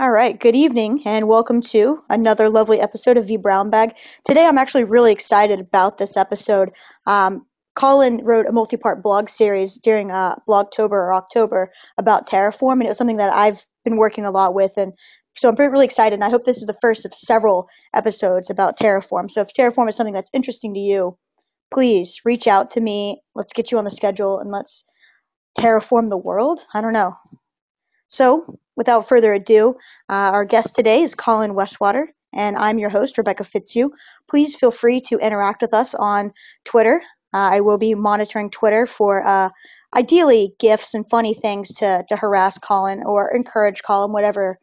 All right, good evening and welcome to another lovely episode of V Brown Bag. Today I'm actually really excited about this episode. Um, Colin wrote a multi-part blog series during uh, Blogtober or October about Terraform, and it was something that I've been working a lot with, and so I'm really excited. And I hope this is the first of several episodes about Terraform. So if Terraform is something that's interesting to you, please reach out to me. Let's get you on the schedule and let's terraform the world. I don't know. So, without further ado, uh, our guest today is Colin Westwater, and I'm your host, Rebecca Fitzhugh. Please feel free to interact with us on Twitter. Uh, I will be monitoring Twitter for uh, ideally gifts and funny things to, to harass Colin or encourage Colin, whatever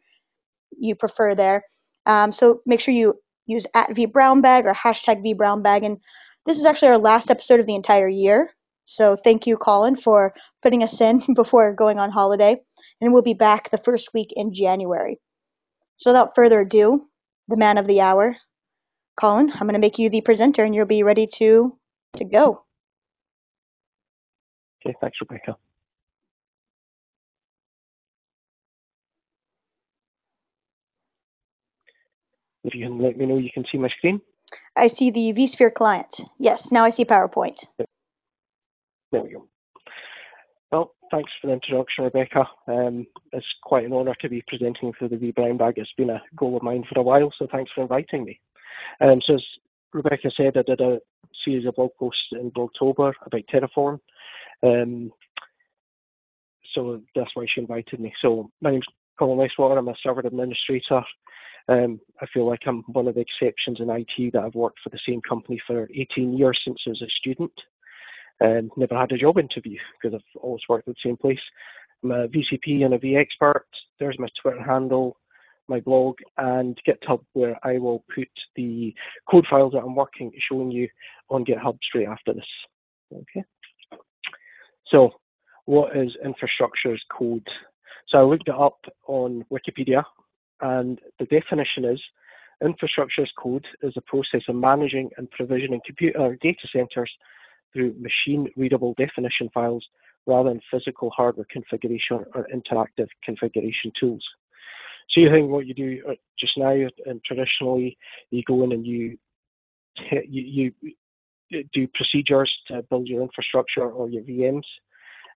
you prefer there. Um, so make sure you use at vbrownbag or hashtag vbrownbag. And this is actually our last episode of the entire year. So thank you, Colin, for putting us in before going on holiday and we'll be back the first week in January. So without further ado, the man of the hour, Colin, I'm going to make you the presenter and you'll be ready to to go. Okay, thanks, Rebecca. If you can let me know you can see my screen. I see the vSphere client. Yes, now I see PowerPoint. There we go. Thanks for the introduction, Rebecca. Um, it's quite an honour to be presenting for the V Brown Bag. It's been a goal of mine for a while, so thanks for inviting me. Um, so as Rebecca said, I did a series of blog posts in October about Terraform. Um, so that's why she invited me. So my name's Colin Westwater. I'm a server administrator. Um, I feel like I'm one of the exceptions in IT that I've worked for the same company for 18 years since I was a student and never had a job interview because I've always worked at the same place. I'm a VCP and a vExpert. There's my Twitter handle, my blog, and GitHub, where I will put the code files that I'm working showing you on GitHub straight after this. Okay. So, what is infrastructure as code? So I looked it up on Wikipedia, and the definition is infrastructure as code is a process of managing and provisioning computer data centers through machine readable definition files rather than physical hardware configuration or interactive configuration tools. So you think what you do uh, just now, and traditionally, you go in and you, you, you do procedures to build your infrastructure or your VMs.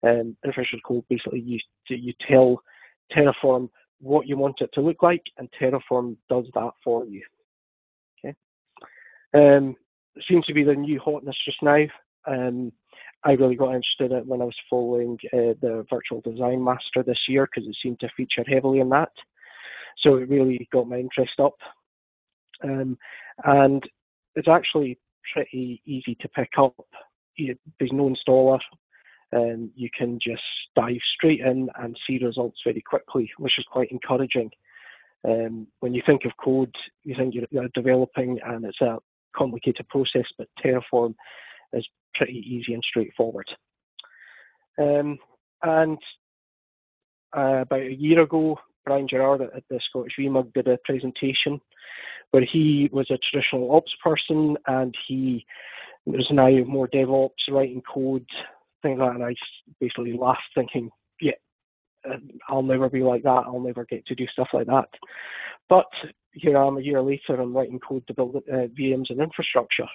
And infrastructure code basically you you tell Terraform what you want it to look like, and Terraform does that for you. Okay. Um, seems to be the new hotness just now. Um, I really got interested in when I was following uh, the Virtual Design Master this year because it seemed to feature heavily in that. So it really got my interest up. Um, and it's actually pretty easy to pick up. There's no installer. and you can just dive straight in and see results very quickly, which is quite encouraging. Um, when you think of code, you think you're, you're developing and it's a complicated process, but Terraform is pretty easy and straightforward. Um, and uh, about a year ago, Brian Gerard at the Scottish VMUG did a presentation where he was a traditional ops person and he was now more DevOps, writing code, things like that. And I basically laughed, thinking, yeah, uh, I'll never be like that. I'll never get to do stuff like that. But here I am a year later, I'm writing code to build uh, VMs and infrastructure.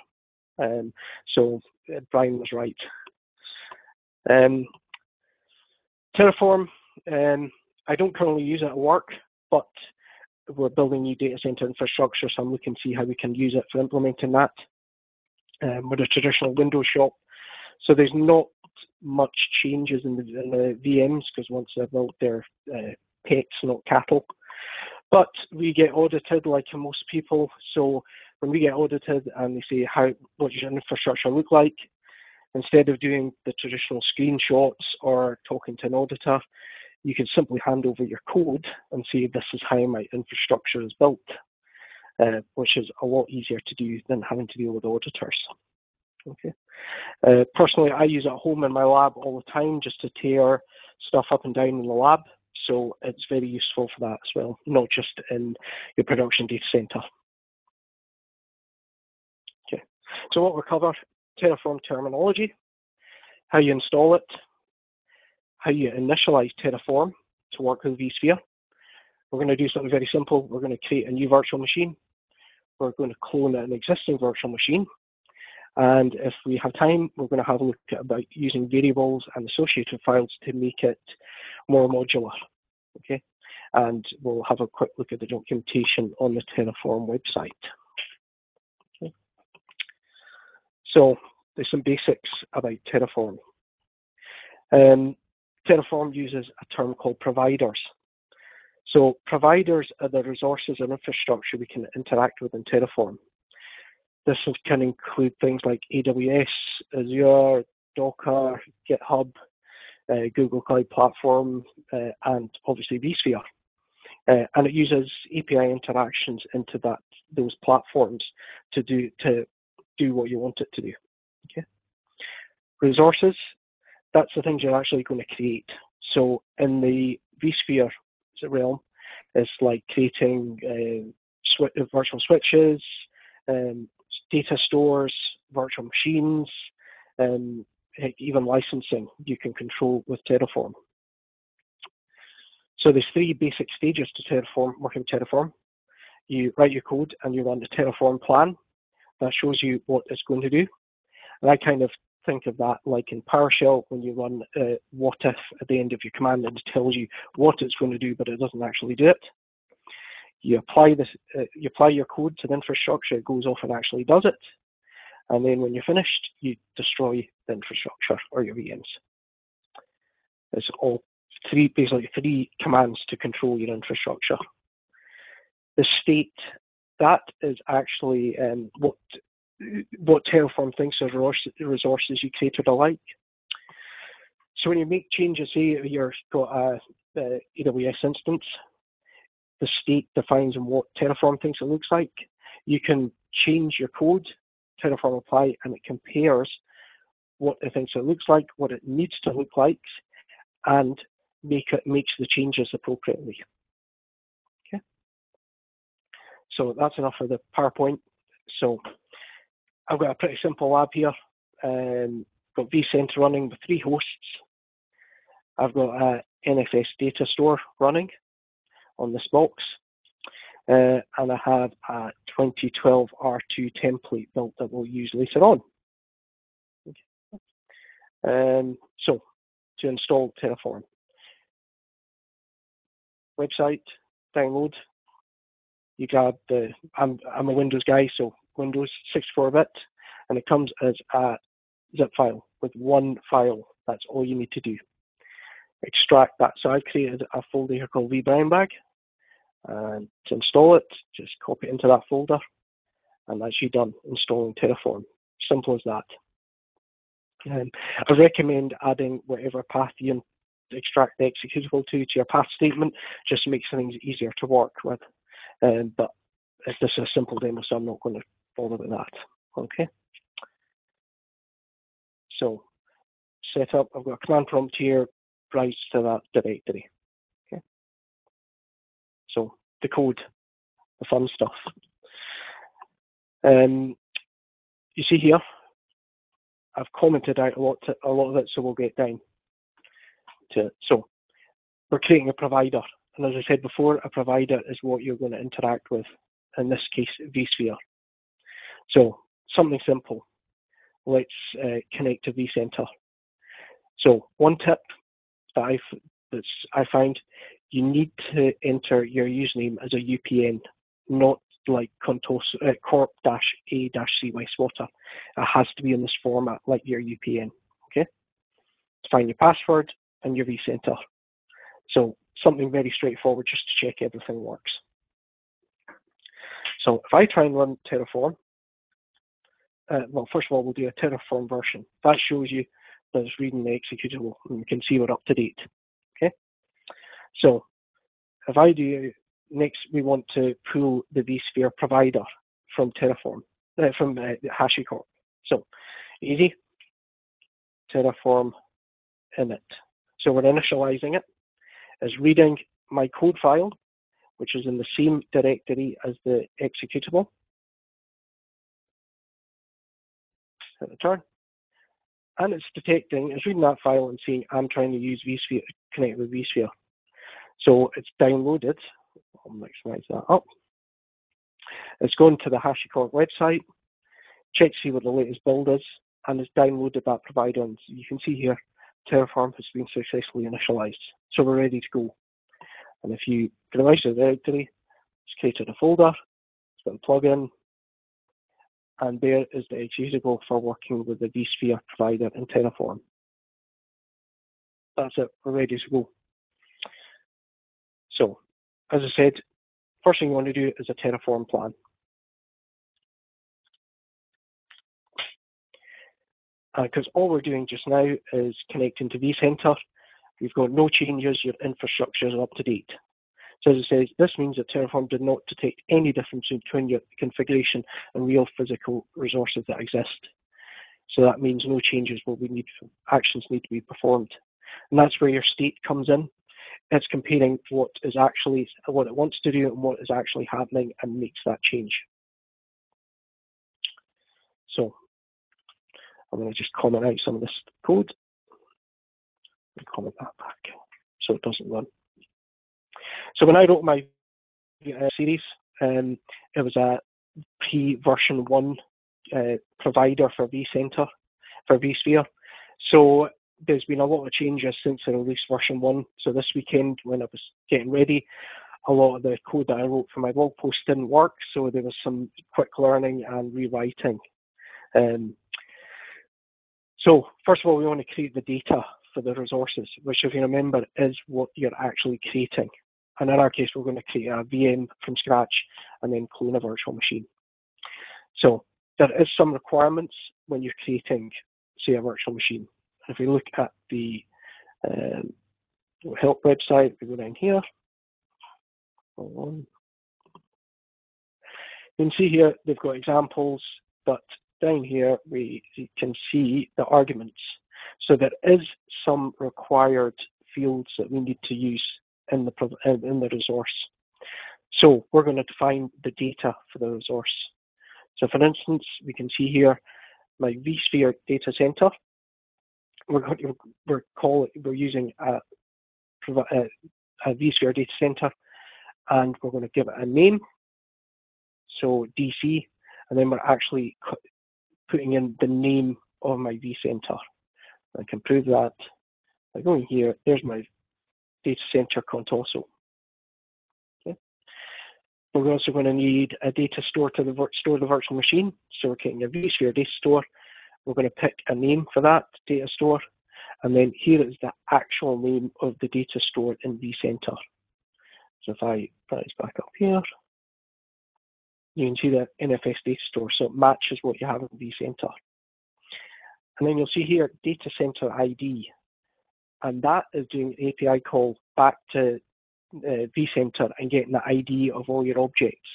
Um, so uh, Brian was right. Um, Terraform, um, I don't currently use it at work, but we're building new data center infrastructure, so I'm looking to see how we can use it for implementing that. Um, a traditional Windows shop, so there's not much changes in the, in the VMs because once they're built, they're uh, pets, not cattle. But we get audited like most people, so when we get audited and they say how what does your infrastructure look like, instead of doing the traditional screenshots or talking to an auditor, you can simply hand over your code and say this is how my infrastructure is built, uh, which is a lot easier to do than having to deal with auditors. Okay. Uh, personally, I use it at home in my lab all the time just to tear stuff up and down in the lab. So it's very useful for that as well, not just in your production data center. So what we'll cover, Terraform terminology, how you install it, how you initialize Terraform to work with vSphere. we're going to do something very simple. We're going to create a new virtual machine. We're going to clone an existing virtual machine. And if we have time, we're going to have a look at about using variables and associated files to make it more modular. Okay, and we'll have a quick look at the documentation on the Terraform website. Okay. So there's some basics about Terraform. Um, Terraform uses a term called providers. So providers are the resources and infrastructure we can interact with in Terraform. This can include things like AWS, Azure, Docker, GitHub, uh, Google Cloud Platform, uh, and obviously vSphere. Uh, and it uses API interactions into that those platforms to do to do what you want it to do. Okay. Resources, that's the things you're actually going to create. So in the vSphere realm, it's like creating uh, sw- virtual switches, um, data stores, virtual machines, um, even licensing you can control with Terraform. So there's three basic stages to Terraform, working with Terraform. You write your code and you run the Terraform plan. That shows you what it's going to do. And I kind of think of that like in PowerShell when you run uh, what if at the end of your command and it tells you what it's going to do, but it doesn't actually do it. You apply this, uh, you apply your code to the infrastructure, it goes off and actually does it. And then when you're finished, you destroy the infrastructure or your VMs. It's all three, basically three commands to control your infrastructure. The state, that is actually um, what what Terraform thinks of resources you created alike. So when you make changes, say you've got a, a AWS instance, the state defines what Terraform thinks it looks like. You can change your code, Terraform apply, and it compares what it thinks it looks like, what it needs to look like, and make it makes the changes appropriately. So that's enough for the PowerPoint. So I've got a pretty simple lab here. Um, got vCenter running with three hosts. I've got a NFS data store running on this box. Uh, and I have a 2012 R2 template built that we'll use later on. Um, so, to install Terraform. Website, download. You grab the, I'm, I'm a Windows guy, so Windows 64-bit, and it comes as a zip file with one file. That's all you need to do. Extract that. So I created a folder here called vBrownBag. And to install it, just copy it into that folder, and that's you done installing Terraform. Simple as that. Um, I recommend adding whatever path you extract the executable to to your path statement, just makes things easier to work with. Um, but this is a simple demo, so I'm not going to bother with that. Okay. So set up, I've got a command prompt here, writes to that directory. Okay. So the code, the fun stuff. Um, you see here, I've commented out a lot, to, a lot of it, so we'll get down to it. So we're creating a provider. And as I said before, a provider is what you're going to interact with, in this case, vSphere. So something simple. Let's uh, connect to vCenter. So one tip that I that's I find you need to enter your username as a UPN, not like Contoso, uh, corp dash a dash c. It has to be in this format, like your UPN. Okay. Find your password and your vCenter. So something very straightforward just to check everything works. So if I try and run Terraform, uh, well, first of all, we'll do a Terraform version. That shows you that it's reading the executable, and you can see we're up to date. Okay. So if I do next, we want to pull the vSphere provider from Terraform, uh, from uh, HashiCorp. So easy. Terraform init. So we're initializing it as reading my code file, which is in the same directory as the executable. Hit return. And it's detecting, it's reading that file and saying, I'm trying to use vSphere, connect with vSphere. So it's downloaded I'll maximize that up. It's gone to the HashiCorp website, check to see what the latest build is, and it's downloaded that provider. And you can see here, Terraform has been successfully initialized. So we're ready to go. And if you browse the directory, it's created a folder, it's got a plugin, and there is the executable for working with the vSphere provider in Terraform. That's it, we're ready to go. So, as I said, first thing you want to do is a Terraform plan. Because uh, all we're doing just now is connecting to vCenter. We've got no changes, your infrastructure is up to date. So as it says, this means that Terraform did not detect any difference between your configuration and real physical resources that exist. So that means no changes will be need, actions need to be performed. And that's where your state comes in. It's comparing what is actually, what it wants to do and what is actually happening and makes that change. So I'm going to just comment out some of this code and comment that back so it doesn't run. So when I wrote my uh, series, um, it was a pre-version one uh, provider for vCenter, for vSphere. So there's been a lot of changes since I released version one. So this weekend, when I was getting ready, a lot of the code that I wrote for my blog post didn't work. So there was some quick learning and rewriting. Um, so first of all, we want to create the data for the resources, which if you remember is what you're actually creating. And in our case, we're going to create a VM from scratch and then clone a virtual machine. So there is some requirements when you're creating, say, a virtual machine. If we look at the um, help website, we go down here. Hold on. You can see here they've got examples, but down here we can see the arguments. So there is some required fields that we need to use in the in the resource. So we're going to define the data for the resource. So for instance, we can see here my vSphere data center. We're going to, we're call we're using a, a, a vSphere data center, and we're going to give it a name. So DC, and then we're actually putting in the name of my vCenter. I can prove that by going here. There's my data center console. We're also going to need a data store to the store the virtual machine. So we're getting a vSphere data store. We're going to pick a name for that data store. And then here is the actual name of the data store in vCenter. So if I put back up here, you can see the NFS data store. So it matches what you have in vCenter. And then you'll see here data center ID and that is doing an API call back to uh, vCenter and getting the ID of all your objects.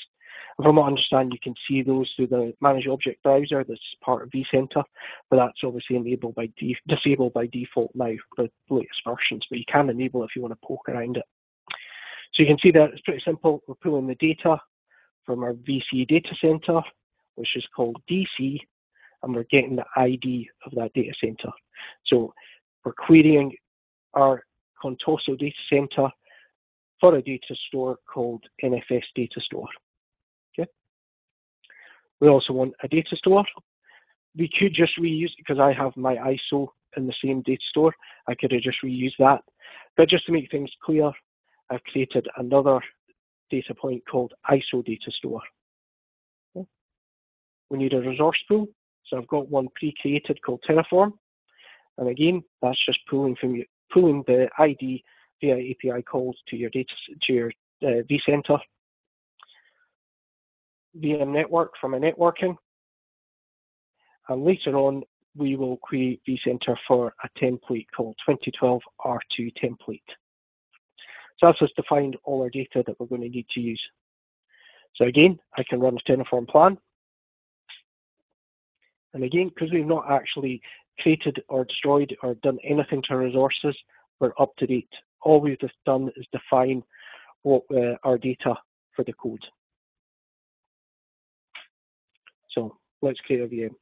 And from what I understand, you can see those through the Manage Object browser that's part of vCenter, but that's obviously enabled by disabled by default now for the latest versions, but you can enable if you want to poke around it. So you can see that it's pretty simple. We're pulling the data from our VC data center, which is called DC, and we're getting the ID of that data center. So we're querying our Contoso data center for a data store called NFS data store. Okay. We also want a data store. We could just reuse because I have my ISO in the same data store. I could have just reused that. But just to make things clear, I've created another data point called ISO data store. Okay. We need a resource pool. So I've got one pre-created called Terraform. And again, that's just pulling from your pulling the ID via API calls to your data to your uh, vCenter VM network from a networking. And later on, we will create vCenter for a template called 2012 R2 template. So that's just defined all our data that we're going to need to use. So again, I can run a Terraform plan. And again, because we've not actually created or destroyed or done anything to our resources, we're up to date. All we've just done is define what uh, our data for the code. So let's create a VM.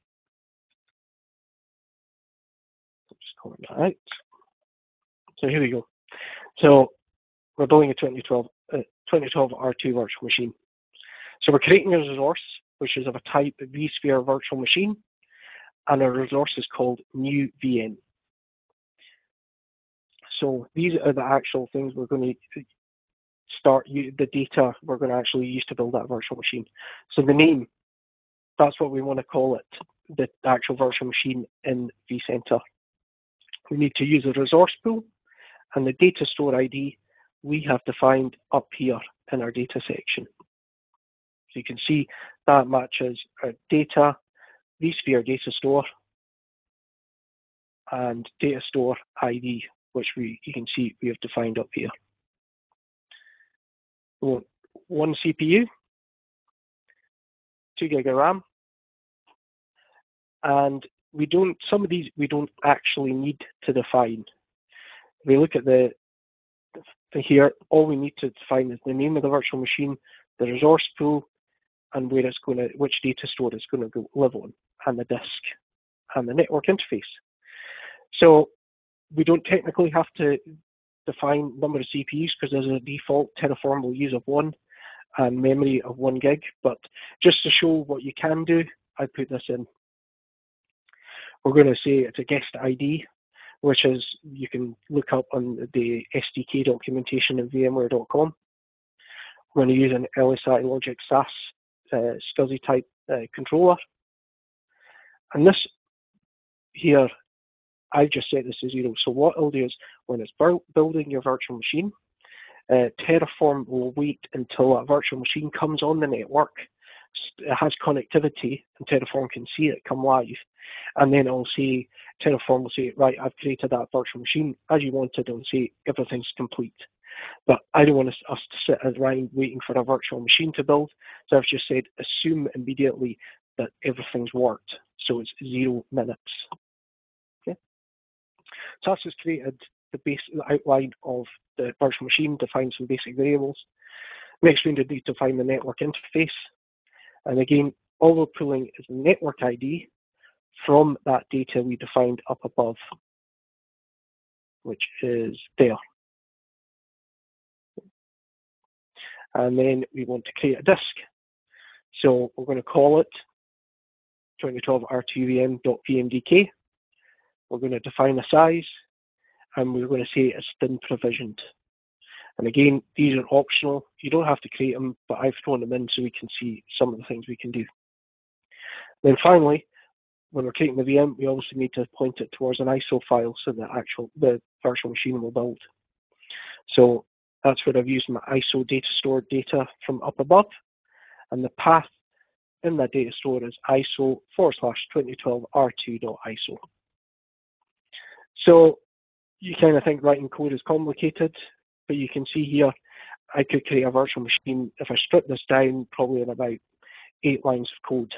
So here we go. So we're building a 2012, uh, 2012 R2 virtual machine. So we're creating a resource, which is of a type vSphere virtual machine, and our resource is called new VM. So these are the actual things we're going to start, the data we're going to actually use to build that virtual machine. So the name, that's what we want to call it, the actual virtual machine in vCenter. We need to use a resource pool, and the data store ID we have defined up here in our data section. So you can see that matches our data, vSphere data store, and data store ID, which we you can see we have defined up here. We want one CPU, two gig of RAM, and we don't some of these we don't actually need to define. If we look at the, the here, all we need to define is the name of the virtual machine, the resource pool, and where it's going to, which data store it's going to live on, and the disk, and the network interface. So we don't technically have to define number of CPUs because there's a default Terraform will use of one and memory of one gig. But just to show what you can do, I put this in. We're going to say it's a guest ID, which is you can look up on the SDK documentation in VMware.com. We're going to use an LSI Logic SAS uh, SCSI type uh, controller. And this here, I've just set this to zero. So what it'll do is when it's building your virtual machine, uh, Terraform will wait until a virtual machine comes on the network, it has connectivity, and Terraform can see it come live. And then it'll say, Terraform will say, right, I've created that virtual machine as you wanted, and say everything's complete. But I don't want us, to sit around waiting for a virtual machine to build. So I've just said assume immediately that everything's worked. So it's zero minutes. Okay. SAS has created the base the outline of the virtual machine, defines some basic variables. Next we need to define the network interface. And again, all we're pulling is the network ID from that data we defined up above, which is there. and then we want to create a disk. So we're going to call it 2012 r2vm.vmdk. We're going to define a size, and we're going to say it's thin provisioned. And again, these are optional. You don't have to create them, but I've thrown them in so we can see some of the things we can do. Then finally, when we're creating the VM, we obviously need to point it towards an ISO file so the actual the virtual machine will build. So that's where I've used my ISO data store data from up above. And the path in that data store is ISO forward slash 2012 r2.iso. So you kind of think writing code is complicated, but you can see here I could create a virtual machine if I strip this down probably in about eight lines of code.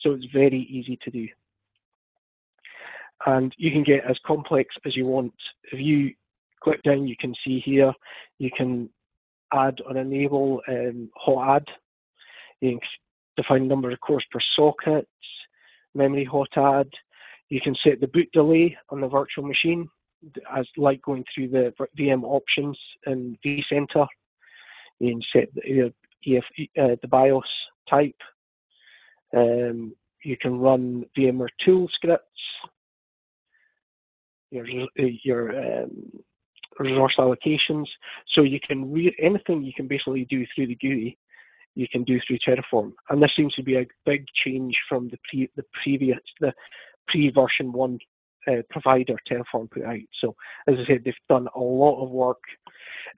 So it's very easy to do. And you can get as complex as you want. If you click down, you can see here, you can add or enable um, hot add. You can define number of cores per socket, memory hot add. You can set the boot delay on the virtual machine as like going through the VM options in vCenter. Can set the, EF, uh, the BIOS type. Um, you can run VMware tool scripts. Your, your um, resource allocations. So you can read anything you can basically do through the GUI, you can do through Terraform. And this seems to be a big change from the pre the previous the pre version one uh, provider Terraform put out. So as I said, they've done a lot of work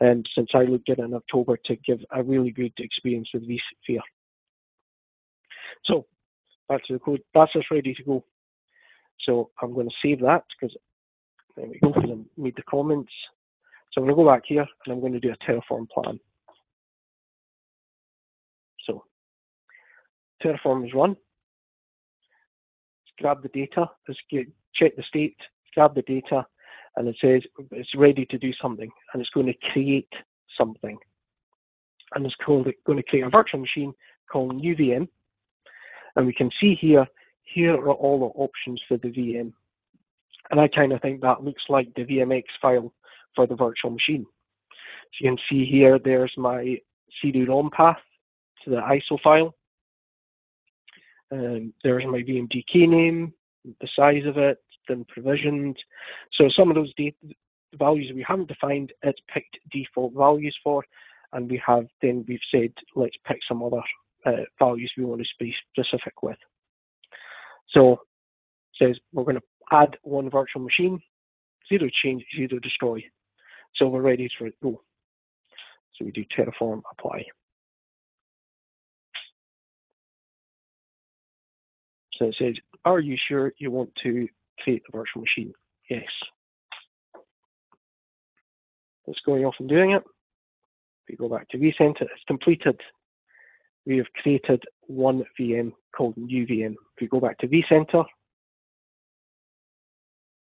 and um, since I looked it in October to give a really good experience with vSphere. So back to the code. That's us ready to go. So I'm going to save that because there we go, because I made the comments. So I'm going to go back here and I'm going to do a Terraform plan. So Terraform is run. Grab the data, let's get, check the state, grab the data, and it says it's ready to do something, and it's going to create something. And it's called, going to create a virtual machine called new VM. And we can see here, here are all the options for the VM. And I kind of think that looks like the VMX file for the virtual machine. So you can see here, there's my CD-ROM path to the ISO file. Um, there's my VMDK name, the size of it, then provisioned. So some of those values we haven't defined, it's picked default values for, and we have then we've said let's pick some other uh, values we want to be specific with. So says we're going to add one virtual machine, zero change, zero destroy. So we're ready to go. So we do Terraform apply. So it says, are you sure you want to create a virtual machine? Yes. It's going off and doing it. We go back to vCenter, it's completed. We have created one VM called new VM. If we go back to vCenter,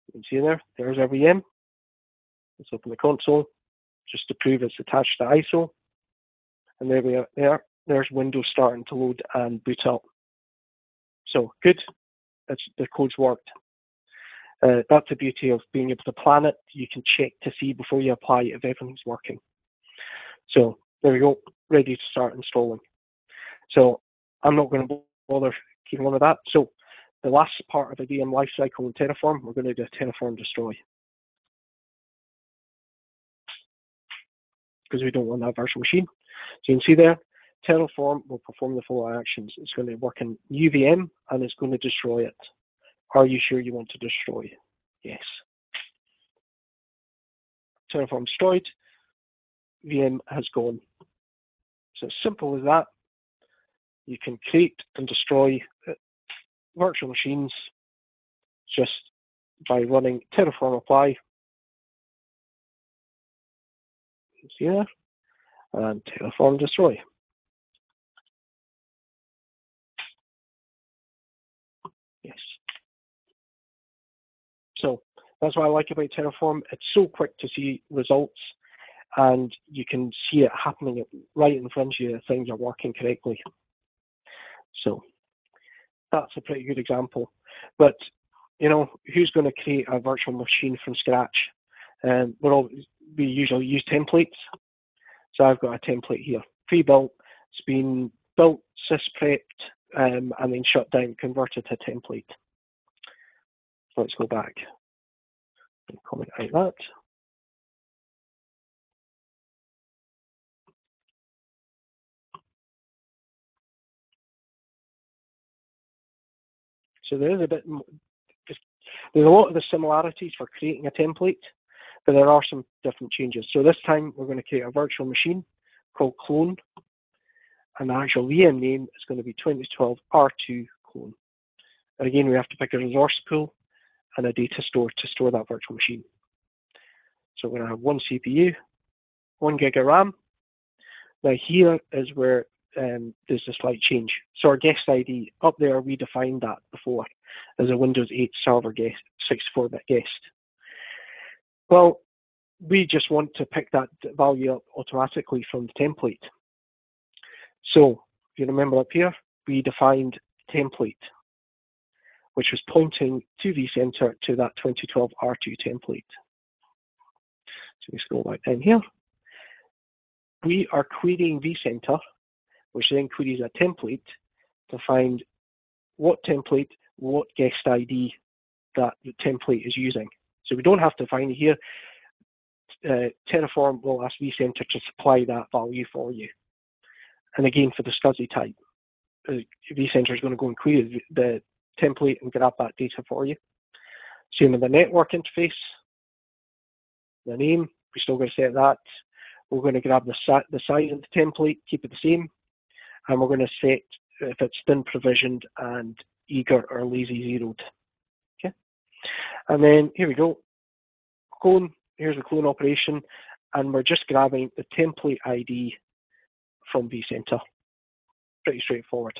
you can see there, there's our VM. Let's open the console just to prove it's attached to ISO. And there we are there. There's Windows starting to load and boot up. So good, it's, the code's worked. Uh, that's the beauty of being able to plan it. You can check to see before you apply if everything's working. So there we go, ready to start installing. So I'm not going to bother keeping on with that. So the last part of the VM lifecycle in Terraform, we're going to do a Terraform destroy. Because we don't want that virtual machine. So you can see there, Terraform will perform the following actions. It's going to work in UVM and it's going to destroy it. Are you sure you want to destroy? Yes. Terraform destroyed. VM has gone. So simple as that. You can create and destroy uh, virtual machines just by running Terraform apply. See there? And Terraform destroy. That's what I like about Terraform. It's so quick to see results and you can see it happening right in front of you, things are working correctly. So that's a pretty good example. But you know, who's going to create a virtual machine from scratch? Um, we're all, we usually use templates. So I've got a template here, pre-built. It's been built, sys-prepped, um, and then shut down, converted to template. Let's go back comment out that. So there is a bit, there's a lot of the similarities for creating a template, but there are some different changes. So this time we're going to create a virtual machine called clone, and the actual VM name is going to be 2012 R2 clone. And again, we have to pick a resource pool and a data store to store that virtual machine. So we're going to have one CPU, one gig of RAM. Now here is where um, there's a slight change. So our guest ID, up there we defined that before as a Windows 8 server guest, 64-bit guest. Well, we just want to pick that value up automatically from the template. So if you remember up here, we defined template, which was pointing to vCenter to that 2012 R2 template. So we scroll back down here. We are querying vCenter which then queries a template to find what template, what guest ID that the template is using. So we don't have to find it here. Uh, Terraform will ask vCenter to supply that value for you. And again, for the SCSI type, uh, vCenter is going to go and query the template and grab that data for you. Same with the network interface, the name, we're still going to set that. We're going to grab the, the size of the template, keep it the same and we're going to set if it's thin provisioned and eager or lazy zeroed. Okay, and then here we go. Clone. Here's the clone operation, and we're just grabbing the template ID from vCenter. Pretty straightforward.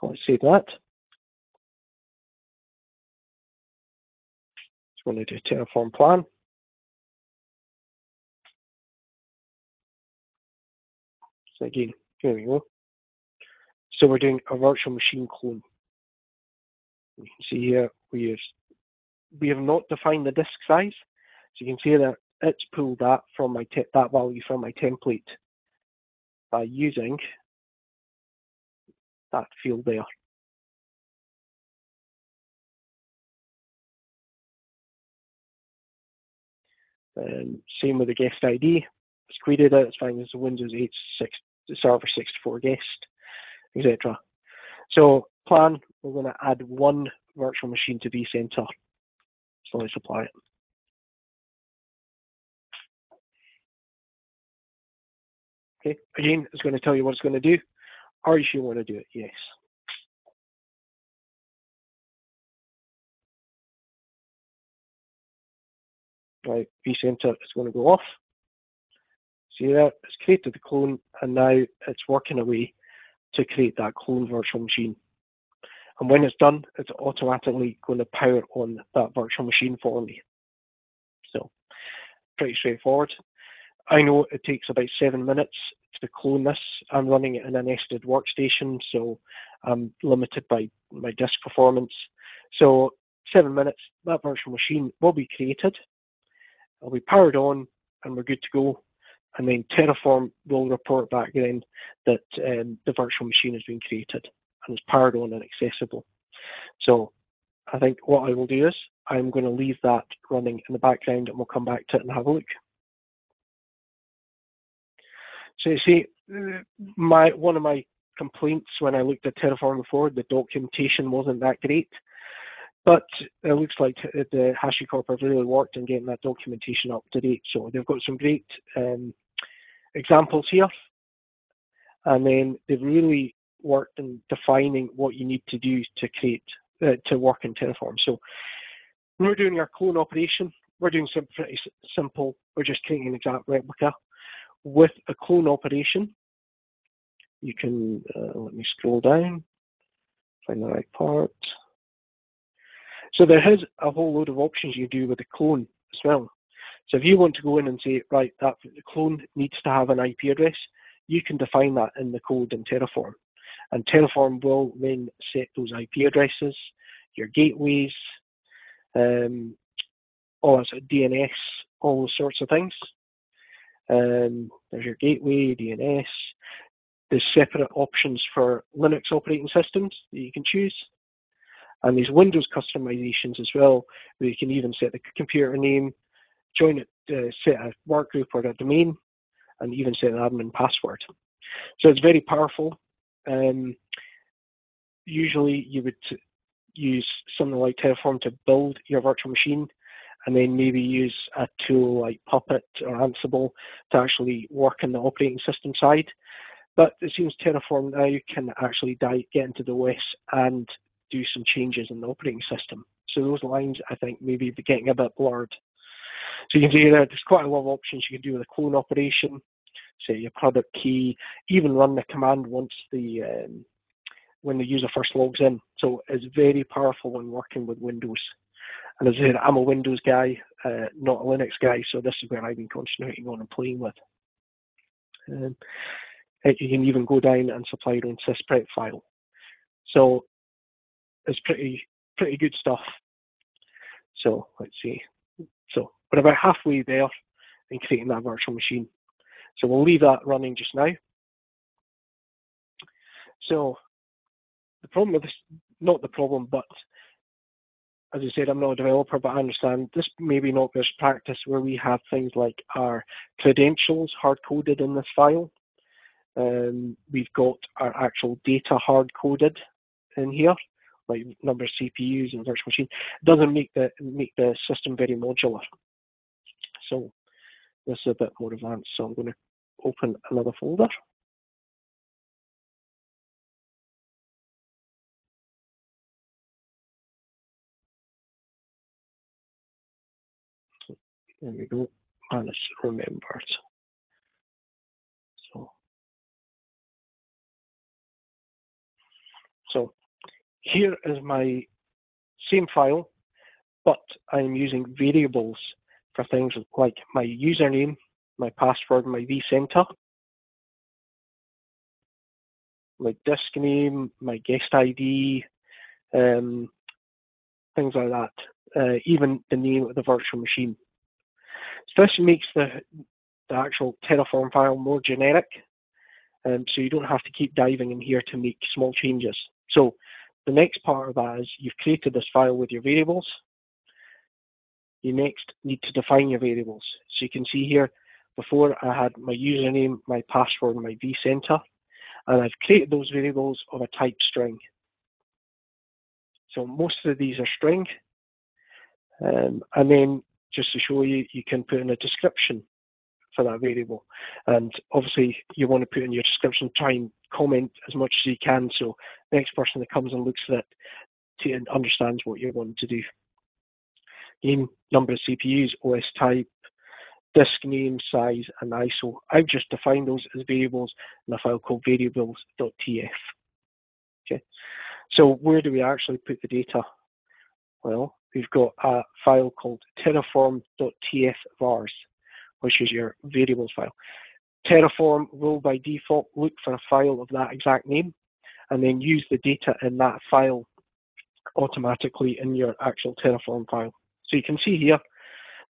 So let's save that. So going to Terraform plan. So again, here we go. So we're doing a virtual machine clone. You can see here we have we have not defined the disk size. So you can see that it's pulled that from my that value from my template by using that field there. Um, same with the guest ID. It's created it, it's fine as a Windows 8 6, Server 64 guest, etc. So plan, we're going to add one virtual machine to vCenter. So let's apply it. Okay, again, it's going to tell you what it's going to do. Are you sure you want to do it? Yes. Right, vCenter is going to go off. See that? It's created the clone and now it's working away to create that clone virtual machine. And when it's done, it's automatically going to power on that virtual machine for me. So pretty straightforward. I know it takes about seven minutes to clone this. I'm running it in a nested workstation, so I'm limited by my disk performance. So seven minutes, that virtual machine will be created. It'll be powered on and we're good to go. And then Terraform will report back then that um, the virtual machine has been created and is powered on and accessible. So I think what I will do is I'm going to leave that running in the background and we'll come back to it and have a look. So you see, my one of my complaints when I looked at Terraform before, the documentation wasn't that great. But it looks like the HashiCorp have really worked in getting that documentation up to date. So they've got some great um, examples here. And then they've really worked in defining what you need to do to create, uh, to work in Terraform. So when we're doing our clone operation, we're doing something pretty simple. We're just creating an exact replica. With a clone operation, you can, uh, let me scroll down, find the right part. So there is a whole load of options you do with a clone as well. So if you want to go in and say, right, that the clone needs to have an IP address, you can define that in the code in Terraform. And Terraform will then set those IP addresses, your gateways, um, all DNS, all those sorts of things. Um, there's your gateway, DNS. There's separate options for Linux operating systems that you can choose. And these Windows customizations as well, where you can even set the computer name, join it, uh, set a work group or a domain, and even set an admin password. So it's very powerful. Um, usually you would use something like Terraform to build your virtual machine and then maybe use a tool like Puppet or Ansible to actually work in the operating system side. But it seems Terraform now can actually get into the OS and do some changes in the operating system. So those lines, I think, maybe be getting a bit blurred. So you can see there, there's quite a lot of options you can do with a clone operation, say your product key, even run the command once the um, when the user first logs in. So it's very powerful when working with Windows. And as I said, I'm a Windows guy, uh, not a Linux guy, so this is where I've been concentrating on and playing with. Um, you can even go down and supply your own sysprep file. So it's pretty pretty good stuff. So let's see. So we're about halfway there in creating that virtual machine. So we'll leave that running just now. So the problem with this, not the problem, but as I said, I'm not a developer, but I understand this may be not best practice where we have things like our credentials hard coded in this file. Um, we've got our actual data hard coded in here like number of CPUs and virtual machine, doesn't make the make the system very modular. So this is a bit more advanced. So I'm going to open another folder. There we go. And it's remembered. Here is my same file, but I'm using variables for things like my username, my password, my vCenter, my disk name, my guest ID, um, things like that, uh, even the name of the virtual machine. So this makes the, the actual Terraform file more generic. um, so you don't have to keep diving in here to make small changes. So the next part of that is you've created this file with your variables. You next need to define your variables. So you can see here, before I had my username, my password, my vCenter, and I've created those variables of a type string. So most of these are string, um, and then just to show you, you can put in a description for that variable. And obviously you want to put in your description, try and comment as much as you can so the next person that comes and looks at it to, understands what you're wanting to do. Name, number of CPUs, OS type, disk name, size, and ISO. I've just defined those as variables in a file called variables.tf. Okay, so where do we actually put the data? Well, we've got a file called terraform.tf vars which is your variables file. Terraform will by default look for a file of that exact name and then use the data in that file automatically in your actual Terraform file. So you can see here,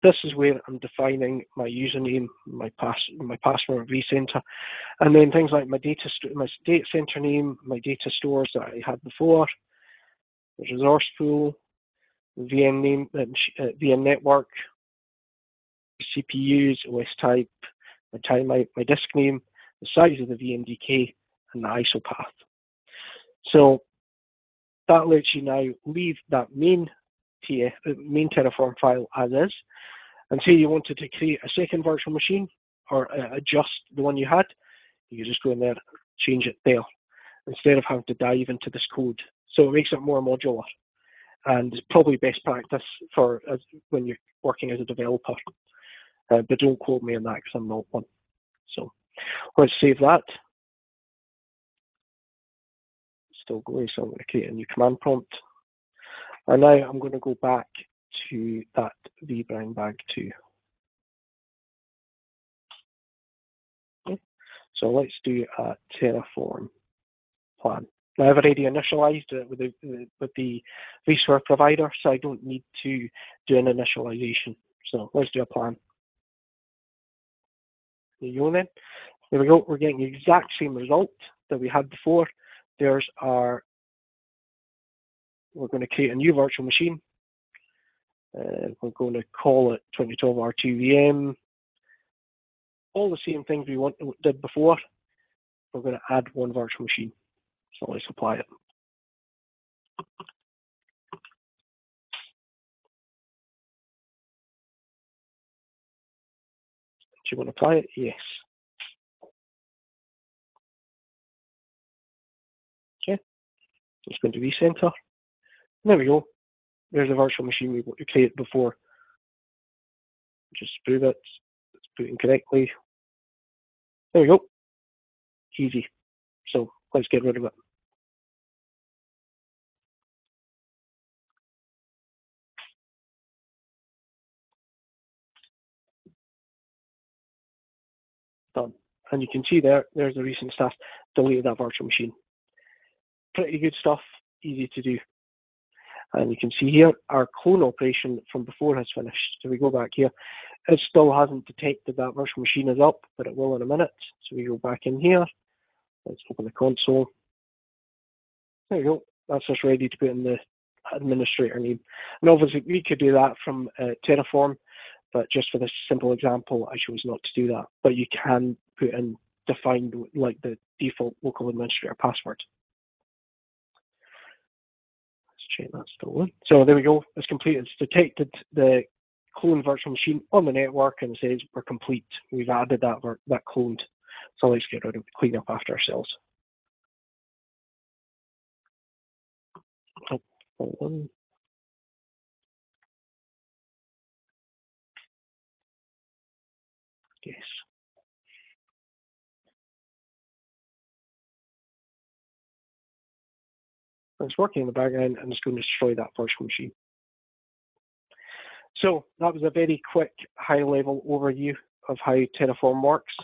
this is where I'm defining my username, my pass, my password, vCenter, and then things like my data, my data center name, my data stores that I had before, the resource pool, VM name, uh, VM network, CPUs, OS type, my time, my, my disk name, the size of the VMDK, and the ISO path. So that lets you now leave that main TF, main Terraform file as is, and say you wanted to create a second virtual machine or uh, adjust the one you had, you just go in there, change it there, instead of having to dive into this code. So it makes it more modular, and it's probably best practice for as, when you're working as a developer. Uh, but don't quote me on that because I'm not one. So let's save that. Still going, so I'm going to create a new command prompt. And now I'm going to go back to that vBrownBag too. Okay. So let's do a Terraform plan. Now I've already initialized it with the, with the vSphere provider, so I don't need to do an initialization. So let's do a plan the unit. There we go, we're getting the exact same result that we had before. There's our, we're going to create a new virtual machine. Uh, we're going to call it 2012 R2VM. All the same things we want, did before. We're going to add one virtual machine. So let's apply it. Do you want to apply it? Yes. Okay. It's going to vCenter. There we go. There's a virtual machine we created before. Just prove it. It's put correctly. There we go. Easy. So let's get rid of it. Done. And you can see there, there's the recent stuff, deleted that virtual machine. Pretty good stuff, easy to do. And you can see here, our clone operation from before has finished. So we go back here. It still hasn't detected that virtual machine is up, but it will in a minute. So we go back in here. Let's open the console. There you go. That's just ready to put in the administrator name. And obviously we could do that from uh, Terraform but just for this simple example, I chose not to do that. But you can put in defined like the default local administrator password. Let's check that's still. So there we go. It's complete. It's detected the clone virtual machine on the network and says we're complete. We've added that that cloned. So let's get rid of clean up after ourselves. Oh, Yes. It's working in the background and it's going to destroy that virtual machine. So that was a very quick high level overview of how Terraform works.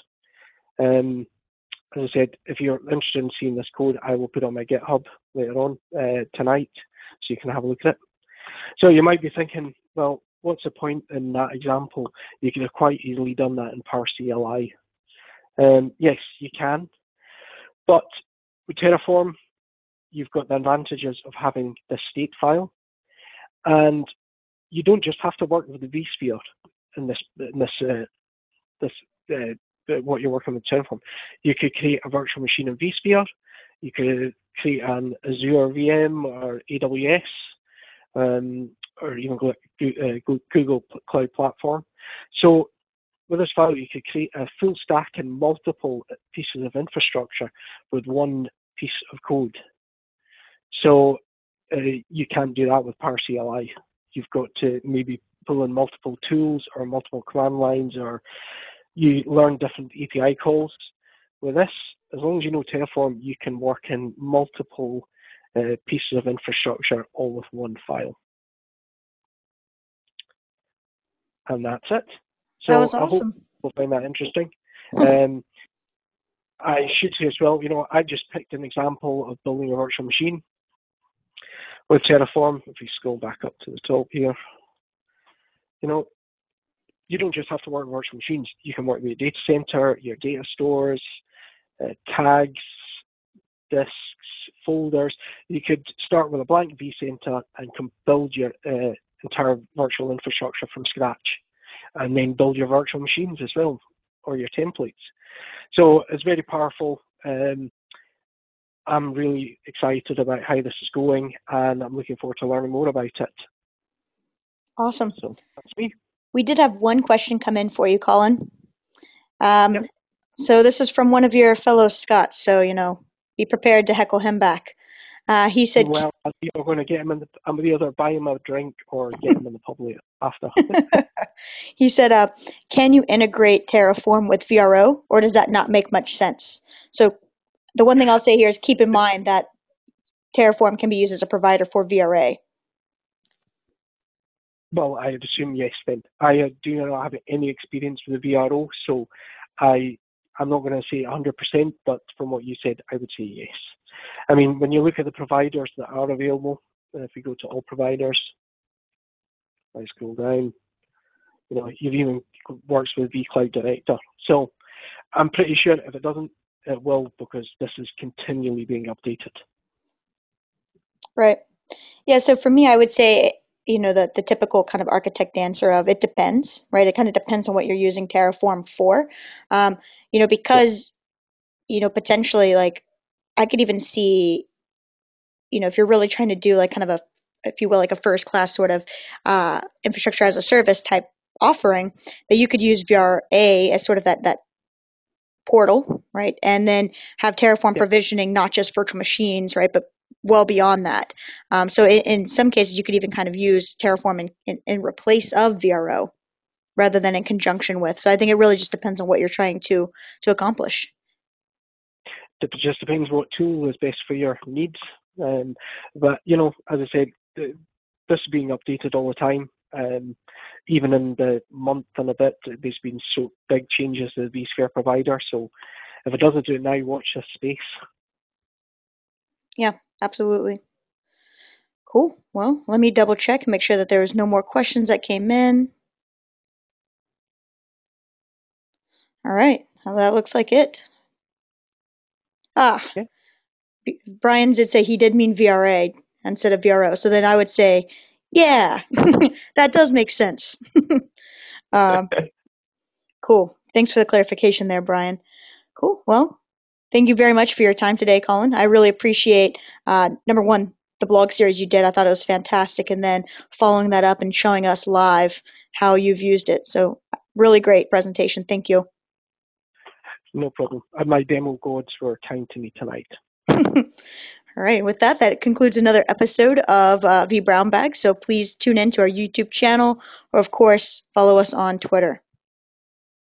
Um, as I said, if you're interested in seeing this code, I will put on my GitHub later on uh, tonight so you can have a look at it. So you might be thinking, well, what's the point in that example? You could have quite easily done that in PowerCLI. Um, yes, you can, But with Terraform, you've got the advantages of having the state file, and you don't just have to work with the vSphere in this in this uh, this uh, what you're working with Terraform. You could create a virtual machine in vSphere. You could create an Azure VM or AWS, um, or even uh, Google Cloud Platform. So with this file, you could create a full stack and multiple pieces of infrastructure with one piece of code. So uh, you can't do that with PowerCLI. You've got to maybe pull in multiple tools or multiple command lines, or you learn different API calls. With this, as long as you know Terraform, you can work in multiple uh, pieces of infrastructure all with one file. And that's it. So that was awesome. I hope you'll find that interesting. Um, I should say as well, you know, I just picked an example of building a virtual machine with Terraform. If we scroll back up to the top here, you know, you don't just have to work virtual machines. You can work with your data center, your data stores, uh, tags, disks, folders. You could start with a blank vCenter and can build your uh, entire virtual infrastructure from scratch and then build your virtual machines as well or your templates. So it's very powerful. Um, I'm really excited about how this is going and I'm looking forward to learning more about it. Awesome. So that's me. We did have one question come in for you, Colin. Um, yep. So this is from one of your fellow Scots. So, you know, be prepared to heckle him back. Uh, he said, "Well, I'm either going to get him in the. I'm either buy him a drink or get him in the public after." he said, uh, "Can you integrate Terraform with VRO, or does that not make much sense?" So, the one thing I'll say here is keep in mind that Terraform can be used as a provider for VRA. Well, I would assume yes. Then I uh, do not have any experience with the VRO, so I I'm not going to say 100%, but from what you said, I would say yes. I mean, when you look at the providers that are available, if we go to all providers, I scroll down, you know, you've even works with vCloud Director. So I'm pretty sure if it doesn't, it will because this is continually being updated. Right. Yeah. So for me, I would say, you know, the, the typical kind of architect answer of it depends, right? It kind of depends on what you're using Terraform for. Um, you know, because, you know, potentially like I could even see, you know, if you're really trying to do like kind of a, if you will, like a first class sort of uh, infrastructure as a service type offering, that you could use VRA as sort of that that portal, right? And then have Terraform yeah. provisioning not just virtual machines, right, but well beyond that. Um, so in, in, some cases, you could even kind of use Terraform in, in, in replace of VRO rather than in conjunction with. So I think it really just depends on what you're trying to to accomplish it just depends what tool is best for your needs. Um, but you know, as I said, this is being updated all the time. Um, even in the month and a bit, there's been so big changes to the vSphere provider. So if it doesn't do it now, watch this space. Yeah, absolutely. Cool. Well, let me double check and make sure that there was no more questions that came in. All right. Well, that looks like it. Ah, okay. Brian did say he did mean VRA instead of VRO. So then I would say, yeah, that does make sense. um, cool. Thanks for the clarification there, Brian. Cool. Well, thank you very much for your time today, Colin. I really appreciate, uh, number one, the blog series you did. I thought it was fantastic. And then following that up and showing us live how you've used it. So, really great presentation. Thank you. No problem. My demo gods were kind to me tonight. All right, with that, that concludes another episode of uh, vBrownBag. So please tune in to our YouTube channel or, of course, follow us on Twitter.